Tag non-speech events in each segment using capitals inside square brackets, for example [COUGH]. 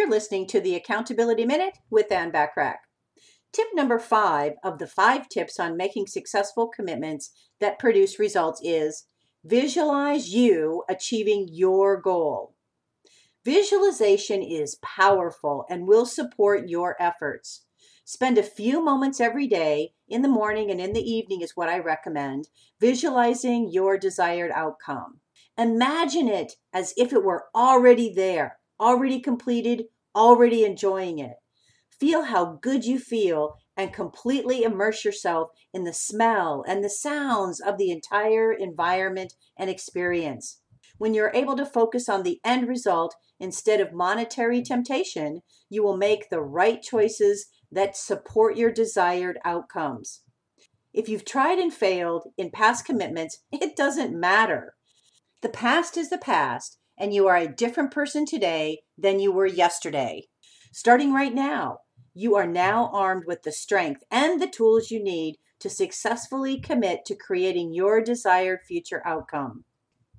You're listening to the Accountability Minute with Ann Bachrach. Tip number five of the five tips on making successful commitments that produce results is visualize you achieving your goal. Visualization is powerful and will support your efforts. Spend a few moments every day, in the morning and in the evening, is what I recommend, visualizing your desired outcome. Imagine it as if it were already there already completed, already enjoying it. Feel how good you feel and completely immerse yourself in the smell and the sounds of the entire environment and experience. When you're able to focus on the end result instead of monetary temptation, you will make the right choices that support your desired outcomes. If you've tried and failed in past commitments, [LAUGHS] it doesn't matter. The past is the past, and you are a different person today than you were yesterday. Starting right now, you are now armed with the strength and the tools you need to successfully commit to creating your desired future outcome.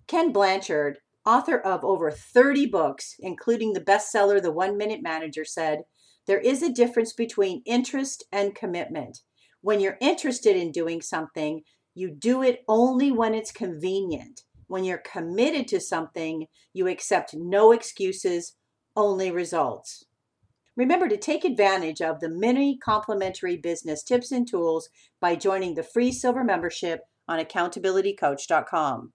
Ken Blanchard, author of over 30 books, including the bestseller The One Minute Manager, said, There is a difference between interest and commitment. When you're interested in doing something, you do it only when it's convenient. When you're committed to something, you accept no excuses, only results. Remember to take advantage of the many complimentary business tips and tools by joining the free silver membership on accountabilitycoach.com.